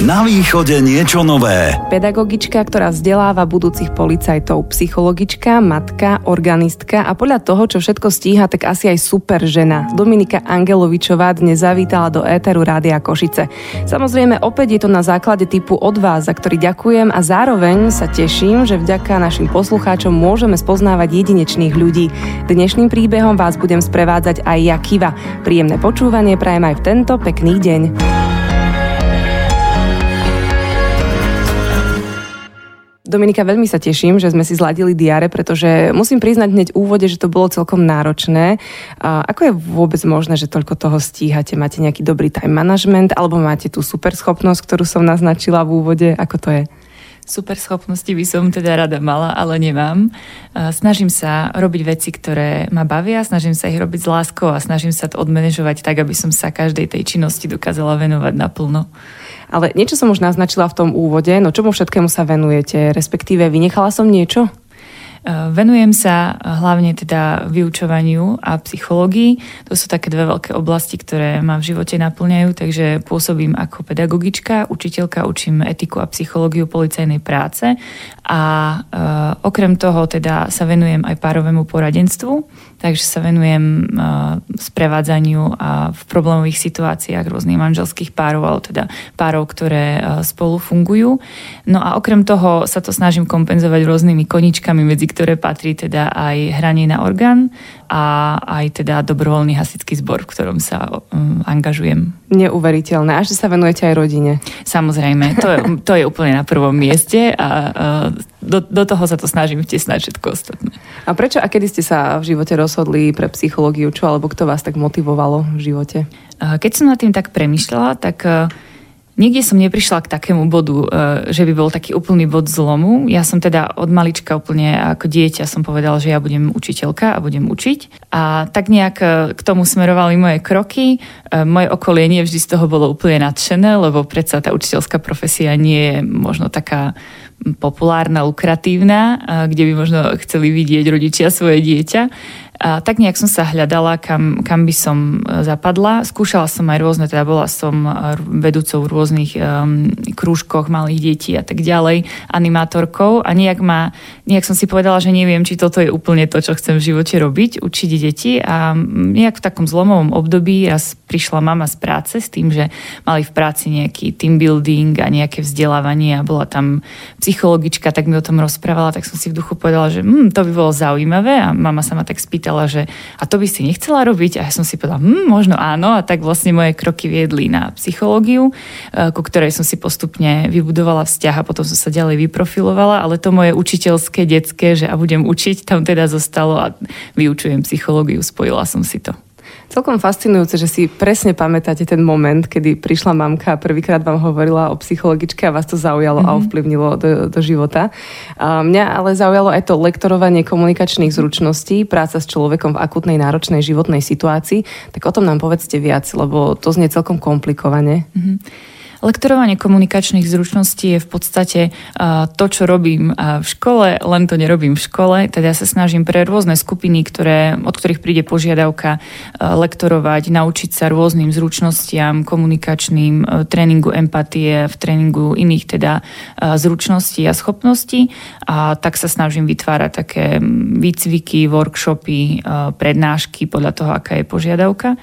Na východe niečo nové. Pedagogička, ktorá vzdeláva budúcich policajtov, psychologička, matka, organistka a podľa toho, čo všetko stíha, tak asi aj super žena. Dominika Angelovičová dnes zavítala do éteru Rádia Košice. Samozrejme, opäť je to na základe typu od vás, za ktorý ďakujem a zároveň sa teším, že vďaka našim poslucháčom môžeme spoznávať jedinečných ľudí. Dnešným príbehom vás budem sprevádzať aj ja Kiva. Príjemné počúvanie prajem aj v tento pekný deň. Dominika, veľmi sa teším, že sme si zladili diare, pretože musím priznať hneď úvode, že to bolo celkom náročné. A ako je vôbec možné, že toľko toho stíhate? Máte nejaký dobrý time management alebo máte tú super schopnosť, ktorú som naznačila v úvode? Ako to je? Super schopnosti by som teda rada mala, ale nemám. Snažím sa robiť veci, ktoré ma bavia, snažím sa ich robiť s láskou a snažím sa to odmanežovať tak, aby som sa každej tej činnosti dokázala venovať naplno. Ale niečo som už naznačila v tom úvode, no čomu všetkému sa venujete, respektíve vynechala som niečo? Eh, venujem sa hlavne teda vyučovaniu a psychológii. To sú také dve veľké oblasti, ktoré ma v živote naplňajú, takže pôsobím ako pedagogička, učiteľka, učím etiku a psychológiu policajnej práce a e, okrem toho teda sa venujem aj párovému poradenstvu, takže sa venujem e, sprevádzaniu a v problémových situáciách rôznych manželských párov, alebo teda párov, ktoré e, spolu fungujú. No a okrem toho sa to snažím kompenzovať rôznymi koničkami, medzi ktoré patrí teda aj hranie na orgán a aj teda dobrovoľný hasický zbor, v ktorom sa um, angažujem. Neuveriteľné. A že sa venujete aj rodine. Samozrejme, to je, to je úplne na prvom mieste a uh, do, do toho sa to snažím vtesnať všetko ostatné. A prečo a kedy ste sa v živote rozhodli pre psychológiu? Čo alebo kto vás tak motivovalo v živote? Keď som nad tým tak premyšľala, tak uh, Nikde som neprišla k takému bodu, e, že by bol taký úplný bod zlomu. Ja som teda od malička úplne ako dieťa som povedala, že ja budem učiteľka a budem učiť. A tak nejak e, k tomu smerovali moje kroky. E, moje okolie nie vždy z toho bolo úplne nadšené, lebo predsa tá učiteľská profesia nie je možno taká populárna, lukratívna, kde by možno chceli vidieť rodičia svoje dieťa. A tak nejak som sa hľadala, kam, kam by som e, zapadla. Skúšala som aj rôzne, teda bola som e, vedúcou v rôznych um, krúžkoch malých detí a tak ďalej, animátorkou. A nejak, ma, nejak som si povedala, že neviem, či toto je úplne to, čo chcem v živote robiť, učiť deti. A nejak v takom zlomovom období raz prišla mama z práce s tým, že mali v práci nejaký team building a nejaké vzdelávanie a bola tam psychologička, tak mi o tom rozprávala, tak som si v duchu povedala, že hm, to by bolo zaujímavé. A mama sa ma tak spýtala, pýtala, že a to by si nechcela robiť? A ja som si povedala, hm, možno áno. A tak vlastne moje kroky viedli na psychológiu, e, ku ktorej som si postupne vybudovala vzťah a potom som sa ďalej vyprofilovala, ale to moje učiteľské, detské, že a budem učiť, tam teda zostalo a vyučujem psychológiu, spojila som si to. Celkom fascinujúce, že si presne pamätáte ten moment, kedy prišla mamka a prvýkrát vám hovorila o psychologičke a vás to zaujalo mm-hmm. a mhm. ovplyvnilo do, do života. A mňa ale zaujalo aj to lektorovanie komunikačných zručností, práca s človekom v akutnej náročnej životnej situácii. Tak o tom nám povedzte viac, lebo to znie celkom komplikovane. Mm-hmm. Lektorovanie komunikačných zručností je v podstate to, čo robím v škole, len to nerobím v škole. Teda sa snažím pre rôzne skupiny, ktoré, od ktorých príde požiadavka lektorovať, naučiť sa rôznym zručnostiam, komunikačným, tréningu empatie, v tréningu iných teda zručností a schopností. A tak sa snažím vytvárať také výcviky, workshopy, prednášky podľa toho, aká je požiadavka.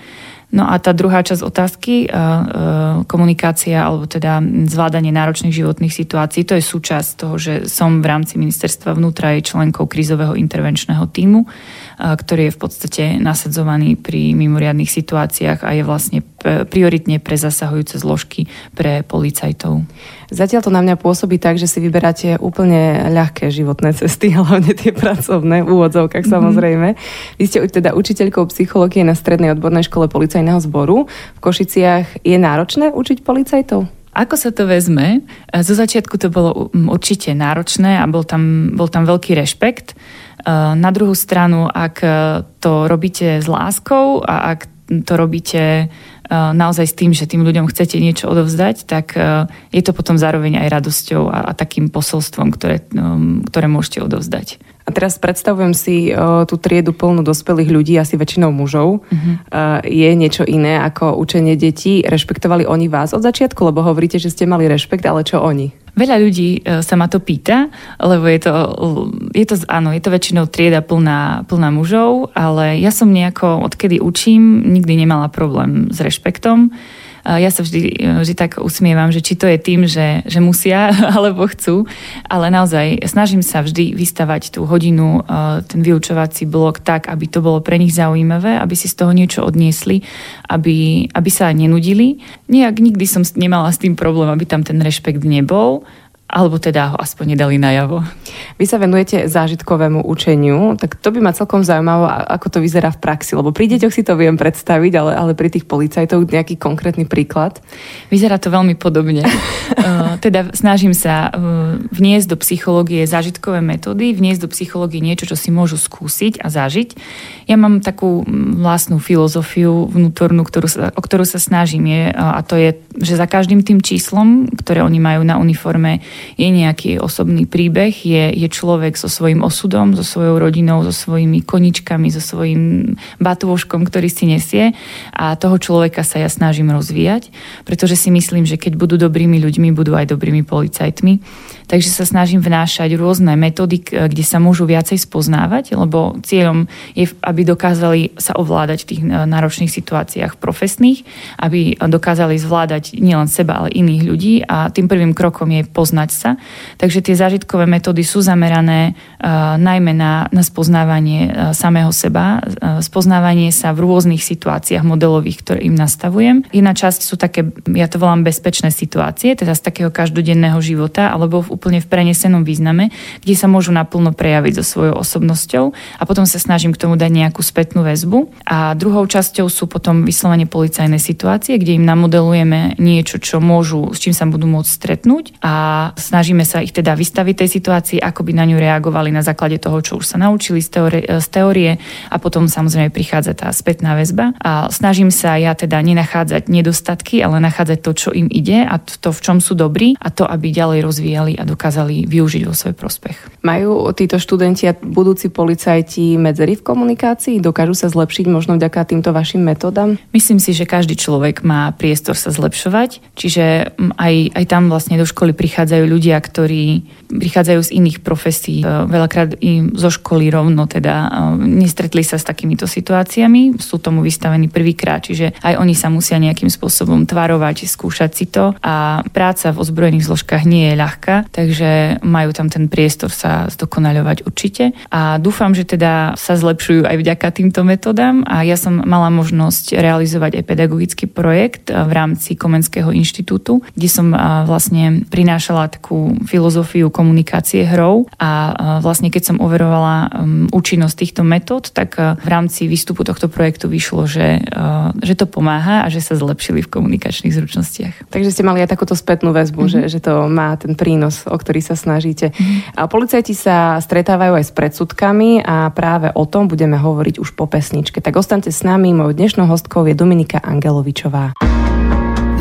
No a tá druhá časť otázky, komunikácia alebo teda zvládanie náročných životných situácií, to je súčasť toho, že som v rámci ministerstva vnútra aj členkou krízového intervenčného týmu, ktorý je v podstate nasadzovaný pri mimoriadných situáciách a je vlastne prioritne pre zasahujúce zložky pre policajtov. Zatiaľ to na mňa pôsobí tak, že si vyberáte úplne ľahké životné cesty, hlavne tie pracovné, v úvodzovkách mm-hmm. samozrejme. Vy ste teda učiteľkou psychológie na Strednej odbornej škole policajného zboru. V Košiciach je náročné učiť policajtov? Ako sa to vezme? Zo začiatku to bolo určite náročné a bol tam, bol tam veľký rešpekt. Na druhú stranu, ak to robíte s láskou a ak to robíte naozaj s tým, že tým ľuďom chcete niečo odovzdať, tak eh, je to potom zároveň aj radosťou a, a takým posolstvom, ktoré, um, ktoré môžete odovzdať. A teraz predstavujem si o, tú triedu plnú dospelých ľudí, asi väčšinou mužov. Uh-huh. Je niečo iné ako učenie detí? Rešpektovali oni vás od začiatku? Lebo hovoríte, že ste mali rešpekt, ale čo oni? Veľa ľudí e, sa ma to pýta, lebo je to, je to, áno, je to väčšinou trieda plná, plná mužov, ale ja som nejako, odkedy učím, nikdy nemala problém s rešpektom ja sa vždy, vždy tak usmievam, že či to je tým, že, že musia alebo chcú, ale naozaj snažím sa vždy vystavať tú hodinu, e, ten vyučovací blok tak, aby to bolo pre nich zaujímavé, aby si z toho niečo odniesli, aby, aby sa nenudili. Nejak nikdy som nemala s tým problém, aby tam ten rešpekt nebol alebo teda ho aspoň nedali najavo. Vy sa venujete zážitkovému učeniu, tak to by ma celkom zaujímalo, ako to vyzerá v praxi, lebo pri deťoch si to viem predstaviť, ale, ale pri tých policajtoch nejaký konkrétny príklad. Vyzerá to veľmi podobne. uh, teda snažím sa uh, vniesť do psychológie zážitkové metódy, vniesť do psychológie niečo, čo si môžu skúsiť a zažiť. Ja mám takú vlastnú filozofiu vnútornú, ktorú sa, o ktorú sa snažím, je, a to je, že za každým tým číslom, ktoré oni majú na uniforme, je nejaký osobný príbeh, je, je človek so svojím osudom, so svojou rodinou, so svojimi koničkami, so svojím batôžkom, ktorý si nesie? A toho človeka sa ja snažím rozvíjať, pretože si myslím, že keď budú dobrými ľuďmi, budú aj dobrými policajtmi. Takže sa snažím vnášať rôzne metódy, kde sa môžu viacej spoznávať, lebo cieľom je, aby dokázali sa ovládať v tých náročných situáciách profesných, aby dokázali zvládať nielen seba, ale iných ľudí. A tým prvým krokom je poznať sa. Takže tie zážitkové metódy sú zamerané uh, najmä na, na spoznávanie uh, samého seba, uh, spoznávanie sa v rôznych situáciách modelových, ktoré im nastavujem. Jedna časť sú také, ja to volám bezpečné situácie, teda z takého každodenného života, alebo v úplne v prenesenom význame, kde sa môžu naplno prejaviť so svojou osobnosťou a potom sa snažím k tomu dať nejakú spätnú väzbu. A druhou časťou sú potom vyslovene policajné situácie, kde im namodelujeme niečo, čo môžu, s čím sa budú môcť stretnúť a snažíme sa ich teda vystaviť tej situácii, ako by na ňu reagovali na základe toho, čo už sa naučili z teórie, z teórie a potom samozrejme prichádza tá spätná väzba. A snažím sa ja teda nenachádzať nedostatky, ale nachádzať to, čo im ide a to, v čom sú dobrí a to, aby ďalej rozvíjali a dokázali využiť vo svoj prospech. Majú títo študenti a budúci policajti medzery v komunikácii? Dokážu sa zlepšiť možno vďaka týmto vašim metodám? Myslím si, že každý človek má priestor sa zlepšovať, čiže aj, aj tam vlastne do školy prichádzajú ľudia, ktorí prichádzajú z iných profesí. E, veľakrát im zo školy rovno teda e, nestretli sa s takýmito situáciami, sú tomu vystavení prvýkrát, čiže aj oni sa musia nejakým spôsobom tvarovať, skúšať si to a práca v ozbrojených zložkách nie je ľahká, takže majú tam ten priestor sa zdokonaľovať určite. A dúfam, že teda sa zlepšujú aj vďaka týmto metodám a ja som mala možnosť realizovať aj pedagogický projekt v rámci Komenského inštitútu, kde som vlastne prinášala takú filozofiu komunikácie hrou a vlastne keď som overovala um, účinnosť týchto metód, tak v rámci výstupu tohto projektu vyšlo, že, že to pomáha a že sa zlepšili v komunikačných zručnostiach. Takže ste mali aj takúto spätnú väzbu, mm-hmm. že, že to má ten prínos o ktorý sa snažíte. Mm. A policajti sa stretávajú aj s predsudkami a práve o tom budeme hovoriť už po pesničke. Tak ostaňte s nami, mojou dnešnou hostkou je Dominika Angelovičová.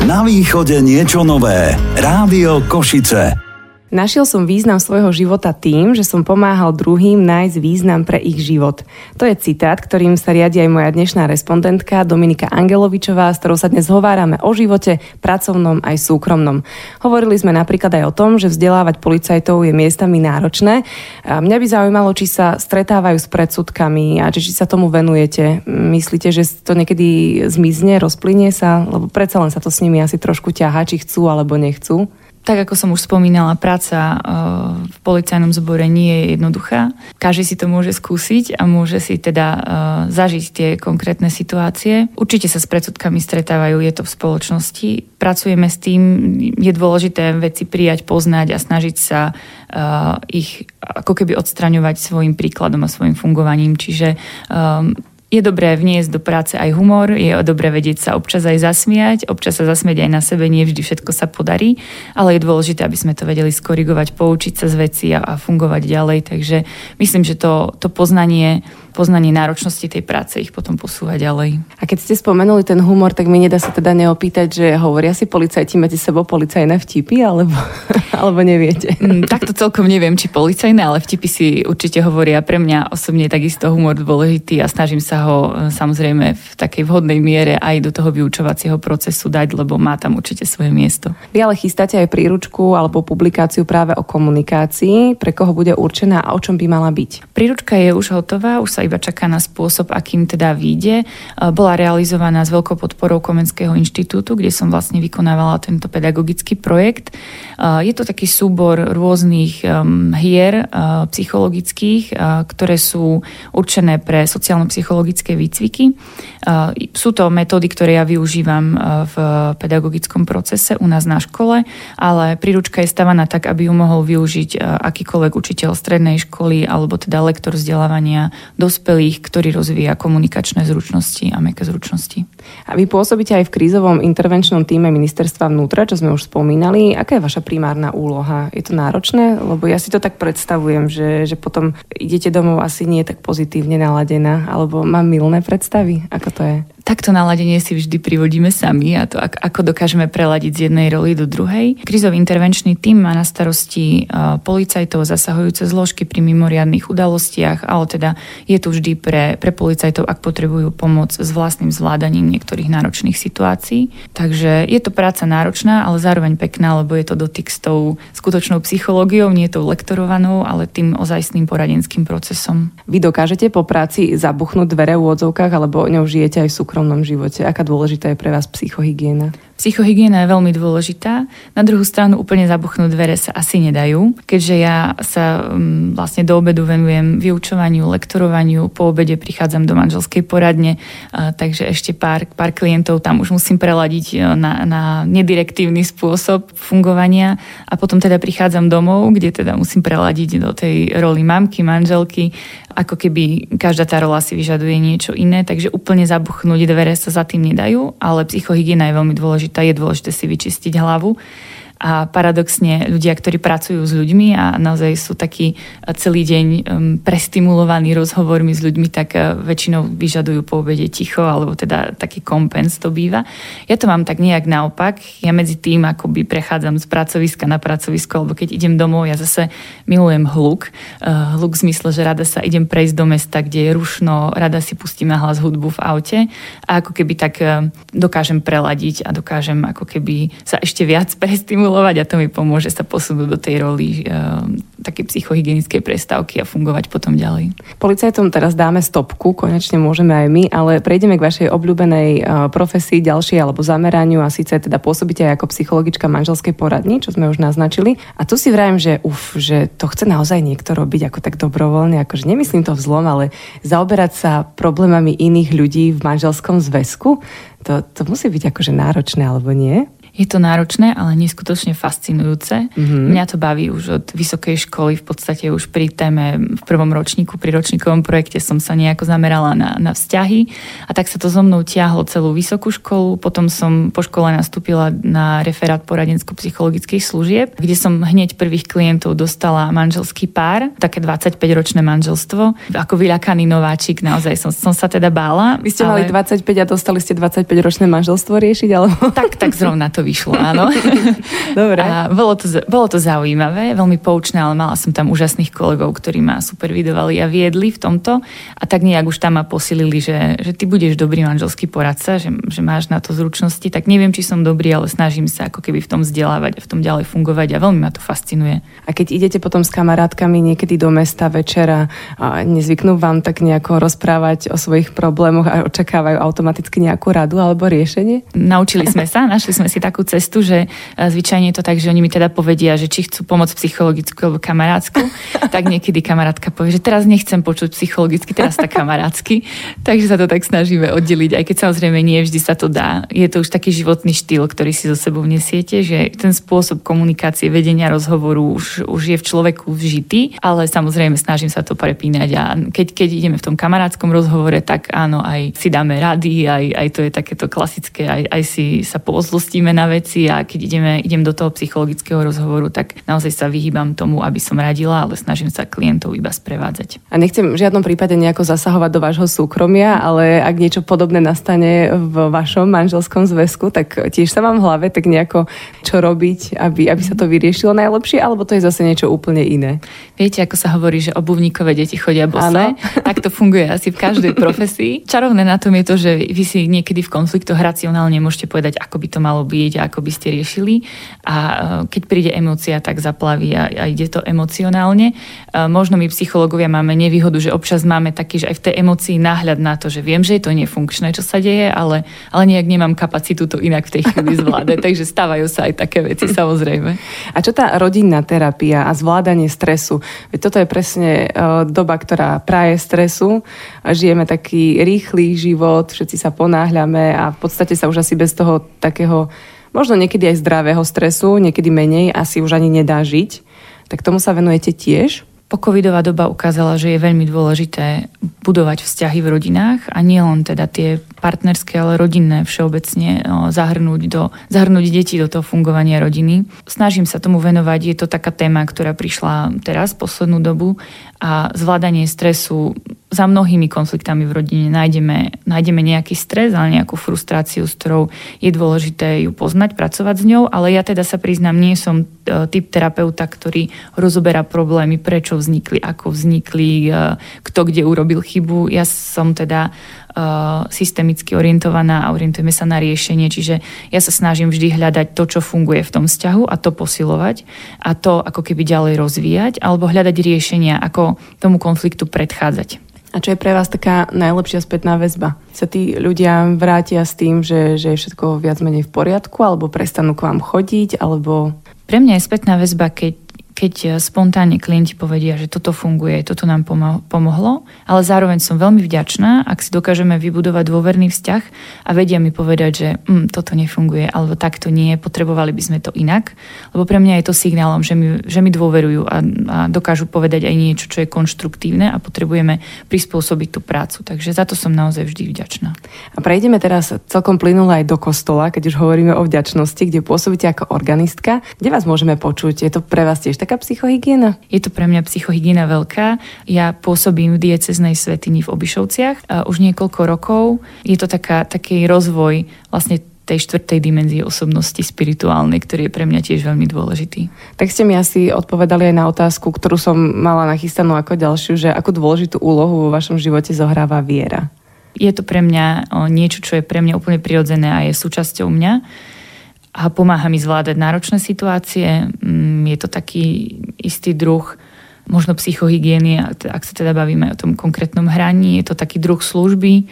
Na východe niečo nové. Rádio Košice. Našiel som význam svojho života tým, že som pomáhal druhým nájsť význam pre ich život. To je citát, ktorým sa riadi aj moja dnešná respondentka Dominika Angelovičová, s ktorou sa dnes hovárame o živote, pracovnom aj súkromnom. Hovorili sme napríklad aj o tom, že vzdelávať policajtov je miestami náročné. A mňa by zaujímalo, či sa stretávajú s predsudkami a či, sa tomu venujete. Myslíte, že to niekedy zmizne, rozplynie sa? Lebo predsa len sa to s nimi asi trošku ťahá, či chcú alebo nechcú tak ako som už spomínala, práca eh, v policajnom zbore nie je jednoduchá. Každý si to môže skúsiť a môže si teda eh, zažiť tie konkrétne situácie. Určite sa s predsudkami stretávajú, je to v spoločnosti. Pracujeme s tým, je dôležité veci prijať, poznať a snažiť sa eh, ich ako keby odstraňovať svojim príkladom a svojim fungovaním. Čiže je dobré vniesť do práce aj humor, je dobré vedieť sa občas aj zasmiať, občas sa zasmiať aj na sebe, nie vždy všetko sa podarí, ale je dôležité, aby sme to vedeli skorigovať, poučiť sa z veci a, a fungovať ďalej. Takže myslím, že to, to poznanie poznanie náročnosti tej práce ich potom posúva ďalej. A keď ste spomenuli ten humor, tak mi nedá sa teda neopýtať, že hovoria si policajti medzi sebou policajné vtipy, alebo, alebo neviete? Mm, takto celkom neviem, či policajné, ale vtipy si určite hovoria. Pre mňa osobne takisto humor dôležitý a snažím sa ho e, samozrejme v takej vhodnej miere aj do toho vyučovacieho procesu dať, lebo má tam určite svoje miesto. Vy ale chystáte aj príručku alebo publikáciu práve o komunikácii, pre koho bude určená a o čom by mala byť? Príručka je už hotová, už sa iba čaká na spôsob, akým teda vyjde. E, bola realizovaná s veľkou podporou Komenského inštitútu, kde som vlastne vykonávala tento pedagogický projekt. E, je to taký súbor rôznych hier e, psychologických, ktoré sú určené pre sociálno-psychologické výcviky. Sú to metódy, ktoré ja využívam v pedagogickom procese u nás na škole, ale príručka je stavaná tak, aby ju mohol využiť akýkoľvek učiteľ strednej školy alebo teda lektor vzdelávania dospelých, ktorý rozvíja komunikačné zručnosti a meké zručnosti. A vy pôsobíte aj v krízovom intervenčnom týme ministerstva vnútra, čo sme už spomínali. Aká je vaša primárna úloha? Je to náročné? Lebo ja si to tak predstavujem, že, že potom idete domov asi nie tak pozitívne naladená, alebo mám milné predstavy? Ako to je? takto naladenie si vždy privodíme sami a to ako dokážeme preladiť z jednej roli do druhej. Krizový intervenčný tým má na starosti policajtov zasahujúce zložky pri mimoriadných udalostiach, ale teda je tu vždy pre, pre policajtov, ak potrebujú pomoc s vlastným zvládaním niektorých náročných situácií. Takže je to práca náročná, ale zároveň pekná, lebo je to dotyk s tou skutočnou psychológiou, nie tou lektorovanou, ale tým ozajstným poradenským procesom. Vy dokážete po práci zabuchnúť dvere v úvodzovkách, alebo ňou žijete aj v súkromnom živote? Aká dôležitá je pre vás psychohygiena? Psychohygiena je veľmi dôležitá. Na druhú stranu úplne zabuchnúť dvere sa asi nedajú, keďže ja sa um, vlastne do obedu venujem vyučovaniu, lektorovaniu, po obede prichádzam do manželskej poradne, uh, takže ešte pár, pár klientov tam už musím preladiť uh, na, na nedirektívny spôsob fungovania a potom teda prichádzam domov, kde teda musím preladiť do tej roli mamky, manželky, ako keby každá tá rola si vyžaduje niečo iné, takže úplne zabuchnúť dvere sa za tým nedajú, ale psychohygiena je veľmi dôležitá, je dôležité si vyčistiť hlavu a paradoxne ľudia, ktorí pracujú s ľuďmi a naozaj sú takí celý deň um, prestimulovaní rozhovormi s ľuďmi, tak uh, väčšinou vyžadujú po obede ticho, alebo teda taký kompens to býva. Ja to mám tak nejak naopak. Ja medzi tým akoby prechádzam z pracoviska na pracovisko, alebo keď idem domov, ja zase milujem hluk. Hluk v zmysle, že rada sa idem prejsť do mesta, kde je rušno, rada si pustím na hlas hudbu v aute a ako keby tak dokážem preladiť a dokážem ako keby sa ešte viac prestimulovať stimulovať a to mi pomôže sa posunúť do tej roli uh, také psychohygienickej prestávky a fungovať potom ďalej. Policajtom teraz dáme stopku, konečne môžeme aj my, ale prejdeme k vašej obľúbenej uh, profesii ďalšej alebo zameraniu a síce teda pôsobíte aj ako psychologička manželskej poradni, čo sme už naznačili. A tu si vrajem, že uf, že to chce naozaj niekto robiť ako tak dobrovoľne, akože nemyslím to vzlom, ale zaoberať sa problémami iných ľudí v manželskom zväzku, to, to musí byť akože náročné, alebo nie? Je to náročné, ale neskutočne fascinujúce. Mm-hmm. Mňa to baví už od vysokej školy, v podstate už pri téme v prvom ročníku, pri ročníkovom projekte som sa nejako zamerala na, na vzťahy a tak sa to so mnou tiahlo celú vysokú školu. Potom som po škole nastúpila na referát poradensko-psychologických služieb, kde som hneď prvých klientov dostala manželský pár, také 25-ročné manželstvo. Ako vyľakaný nováčik, naozaj som, som sa teda bála. Vy ste ale... mali 25 a dostali ste 25-ročné manželstvo riešiť? Alebo... Tak, tak zrovna to vyšlo, áno. Dobre. A bolo to, bolo to zaujímavé, veľmi poučné, ale mala som tam úžasných kolegov, ktorí ma supervidovali a viedli v tomto a tak nejak už tam ma posilili, že, že ty budeš dobrý manželský poradca, že, že máš na to zručnosti, tak neviem, či som dobrý, ale snažím sa ako keby v tom vzdelávať a v tom ďalej fungovať a veľmi ma to fascinuje. A keď idete potom s kamarátkami niekedy do mesta večera a nezvyknú vám tak nejako rozprávať o svojich problémoch a očakávajú automaticky nejakú radu alebo riešenie? Naučili sme sa, našli sme si takú takú cestu, že e, zvyčajne je to tak, že oni mi teda povedia, že či chcú pomoc psychologickú alebo kamarátsku, tak niekedy kamarátka povie, že teraz nechcem počuť psychologicky, teraz tak kamarátsky. Takže sa to tak snažíme oddeliť, aj keď samozrejme nie vždy sa to dá. Je to už taký životný štýl, ktorý si so sebou nesiete, že ten spôsob komunikácie, vedenia rozhovoru už, už je v človeku vžitý, ale samozrejme snažím sa to prepínať a keď, keď ideme v tom kamarátskom rozhovore, tak áno, aj si dáme rady, aj, aj to je takéto klasické, aj, aj si sa pozlostíme na na veci a keď ideme, idem do toho psychologického rozhovoru, tak naozaj sa vyhýbam tomu, aby som radila, ale snažím sa klientov iba sprevádzať. A nechcem v žiadnom prípade nejako zasahovať do vášho súkromia, ale ak niečo podobné nastane v vašom manželskom zväzku, tak tiež sa vám v hlave tak nejako čo robiť, aby, aby sa to vyriešilo najlepšie, alebo to je zase niečo úplne iné? Viete, ako sa hovorí, že obuvníkové deti chodia bose, tak to funguje asi v každej profesii. Čarovné na tom je to, že vy si niekedy v konfliktoch racionálne môžete povedať, ako by to malo byť a ako by ste riešili. A e, keď príde emócia, tak zaplaví a, a ide to emocionálne. E, možno my psychológovia máme nevýhodu, že občas máme taký, že aj v tej emócii náhľad na to, že viem, že je to nefunkčné, čo sa deje, ale, ale nejak nemám kapacitu to inak v tej chvíli zvládať. Takže stávajú sa aj také veci, samozrejme. A čo tá rodinná terapia a zvládanie stresu? Veď toto je presne e, doba, ktorá praje stresu. Žijeme taký rýchly život, všetci sa ponáhľame a v podstate sa už asi bez toho takého možno niekedy aj zdravého stresu, niekedy menej, asi už ani nedá žiť. Tak tomu sa venujete tiež? Pocovidová doba ukázala, že je veľmi dôležité budovať vzťahy v rodinách a nie len teda tie partnerské, ale rodinné všeobecne no, zahrnúť, do, zahrnúť deti do toho fungovania rodiny. Snažím sa tomu venovať, je to taká téma, ktorá prišla teraz, poslednú dobu a zvládanie stresu za mnohými konfliktami v rodine nájdeme, nájdeme nejaký stres, ale nejakú frustráciu, s ktorou je dôležité ju poznať, pracovať s ňou, ale ja teda sa priznám, nie som e, typ terapeuta, ktorý rozoberá problémy, prečo vznikli, ako vznikli, e, kto kde urobil chybu. Ja som teda systemicky orientovaná a orientujeme sa na riešenie, čiže ja sa snažím vždy hľadať to, čo funguje v tom vzťahu a to posilovať a to ako keby ďalej rozvíjať alebo hľadať riešenia, ako tomu konfliktu predchádzať. A čo je pre vás taká najlepšia spätná väzba? Sa tí ľudia vrátia s tým, že, že je všetko viac menej v poriadku, alebo prestanú k vám chodiť, alebo... Pre mňa je spätná väzba, keď keď e, spontánne klienti povedia, že toto funguje, toto nám pomohlo, ale zároveň som veľmi vďačná, ak si dokážeme vybudovať dôverný vzťah a vedia mi povedať, že mm, toto nefunguje, alebo takto nie, potrebovali by sme to inak, lebo pre mňa je to signálom, že mi, že mi dôverujú a, a dokážu povedať aj niečo, čo je konštruktívne a potrebujeme prispôsobiť tú prácu. Takže za to som naozaj vždy vďačná. A prejdeme teraz celkom plynule aj do kostola, keď už hovoríme o vďačnosti, kde pôsobíte ako organistka. Kde vás môžeme počuť? Je to pre vás tiež taká psychohygiena? Je to pre mňa psychohygiena veľká. Ja pôsobím v dieceznej svetini v Obišovciach už niekoľko rokov. Je to taká, taký rozvoj vlastne tej štvrtej dimenzie osobnosti spirituálnej, ktorý je pre mňa tiež veľmi dôležitý. Tak ste mi asi odpovedali aj na otázku, ktorú som mala nachystanú ako ďalšiu, že akú dôležitú úlohu vo vašom živote zohráva viera. Je to pre mňa niečo, čo je pre mňa úplne prirodzené a je súčasťou mňa a pomáha mi zvládať náročné situácie. Mm, je to taký istý druh možno psychohygieny, ak sa teda bavíme o tom konkrétnom hraní, je to taký druh služby,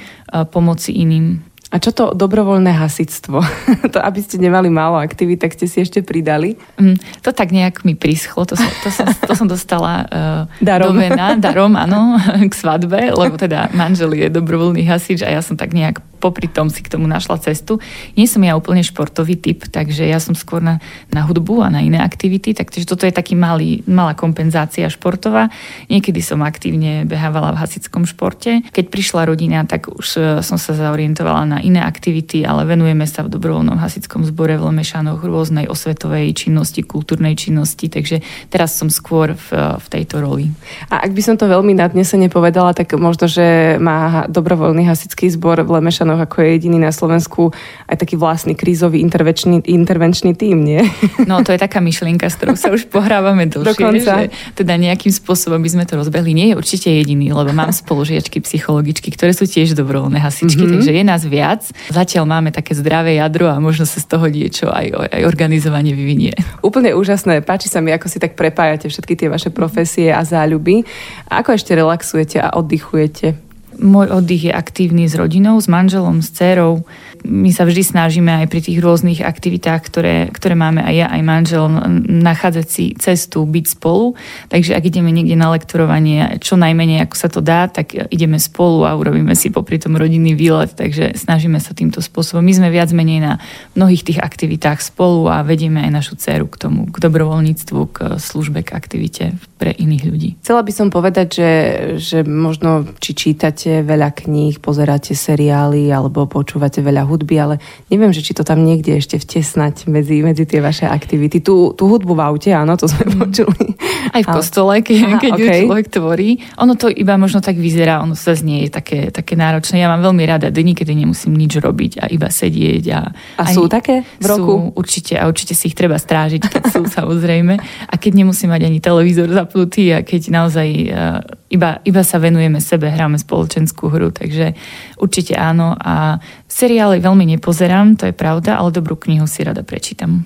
pomoci iným. A čo to dobrovoľné hasictvo? to, aby ste nemali málo aktivít, tak ste si ešte pridali? Mm, to tak nejak mi prischlo. To som, to som, to som dostala uh, darom. do vena, darom, áno, k svadbe, lebo teda manžel je dobrovoľný hasič a ja som tak nejak popri tom si k tomu našla cestu. Nie som ja úplne športový typ, takže ja som skôr na, na hudbu a na iné aktivity, takže toto je taký malý, malá kompenzácia športová. Niekedy som aktívne behávala v hasickom športe. Keď prišla rodina, tak už e, som sa zaorientovala na iné aktivity, ale venujeme sa v dobrovoľnom hasickom zbore v Lemešanoch rôznej osvetovej činnosti, kultúrnej činnosti, takže teraz som skôr v, v tejto roli. A ak by som to veľmi nadnesene povedala, tak možno, že má dobrovoľný hasický zbor v Lemešanoch regiónoch, ako je jediný na Slovensku, aj taký vlastný krízový intervenčný, intervenčný tým, nie? No to je taká myšlienka, s ktorou sa už pohrávame dlhšie, Dokonca. že teda nejakým spôsobom by sme to rozbehli. Nie je určite jediný, lebo mám spolužiačky, psychologičky, ktoré sú tiež dobrovoľné hasičky, mm-hmm. takže je nás viac. Zatiaľ máme také zdravé jadro a možno sa z toho niečo aj, aj organizovanie vyvinie. Úplne úžasné. Páči sa mi, ako si tak prepájate všetky tie vaše profesie a záľuby. A ako ešte relaxujete a oddychujete? Môj oddych je aktívny s rodinou, s manželom, s dcerou. My sa vždy snažíme aj pri tých rôznych aktivitách, ktoré, ktoré máme aj ja, aj manžel, nachádzať si cestu, byť spolu. Takže ak ideme niekde na lektorovanie, čo najmenej ako sa to dá, tak ideme spolu a urobíme si popri tom rodinný výlet. Takže snažíme sa týmto spôsobom. My sme viac menej na mnohých tých aktivitách spolu a vedieme aj našu dceru k tomu, k dobrovoľníctvu, k službe, k aktivite pre iných ľudí. Chcela by som povedať, že, že možno či čítate veľa kníh, pozeráte seriály alebo počúvate veľa hudby, hudby, ale neviem, že či to tam niekde ešte vtesnať medzi, medzi tie vaše aktivity. Tú, tú hudbu v aute, áno, to sme počuli. Aj v kostole, keď, Aha, keď okay. človek tvorí. Ono to iba možno tak vyzerá, ono sa znie také, také náročné. Ja mám veľmi rada dny, kedy nemusím nič robiť a iba sedieť. A, a sú také v roku? Sú, určite a určite si ich treba strážiť, keď sú samozrejme. A keď nemusím mať ani televízor zapnutý a keď naozaj uh, iba, iba sa venujeme sebe, hráme spoločenskú hru, takže určite áno. A seriály veľmi nepozerám, to je pravda, ale dobrú knihu si rada prečítam.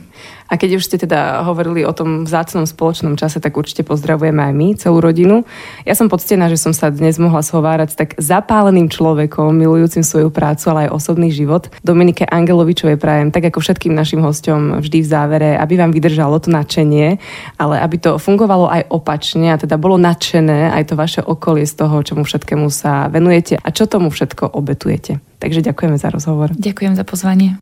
A keď už ste teda hovorili o tom vzácnom spoločnom čase, tak určite pozdravujeme aj my, celú rodinu. Ja som poctená, že som sa dnes mohla schovárať s tak zapáleným človekom, milujúcim svoju prácu, ale aj osobný život. Dominike Angelovičovej prajem, tak ako všetkým našim hostom vždy v závere, aby vám vydržalo to nadšenie, ale aby to fungovalo aj opačne a teda bolo nadšené aj to vaše okolie z toho, čomu všetkému sa venujete a čo tomu všetko obetujete. Takže ďakujeme za rozhovor. Ďakujem za pozvanie.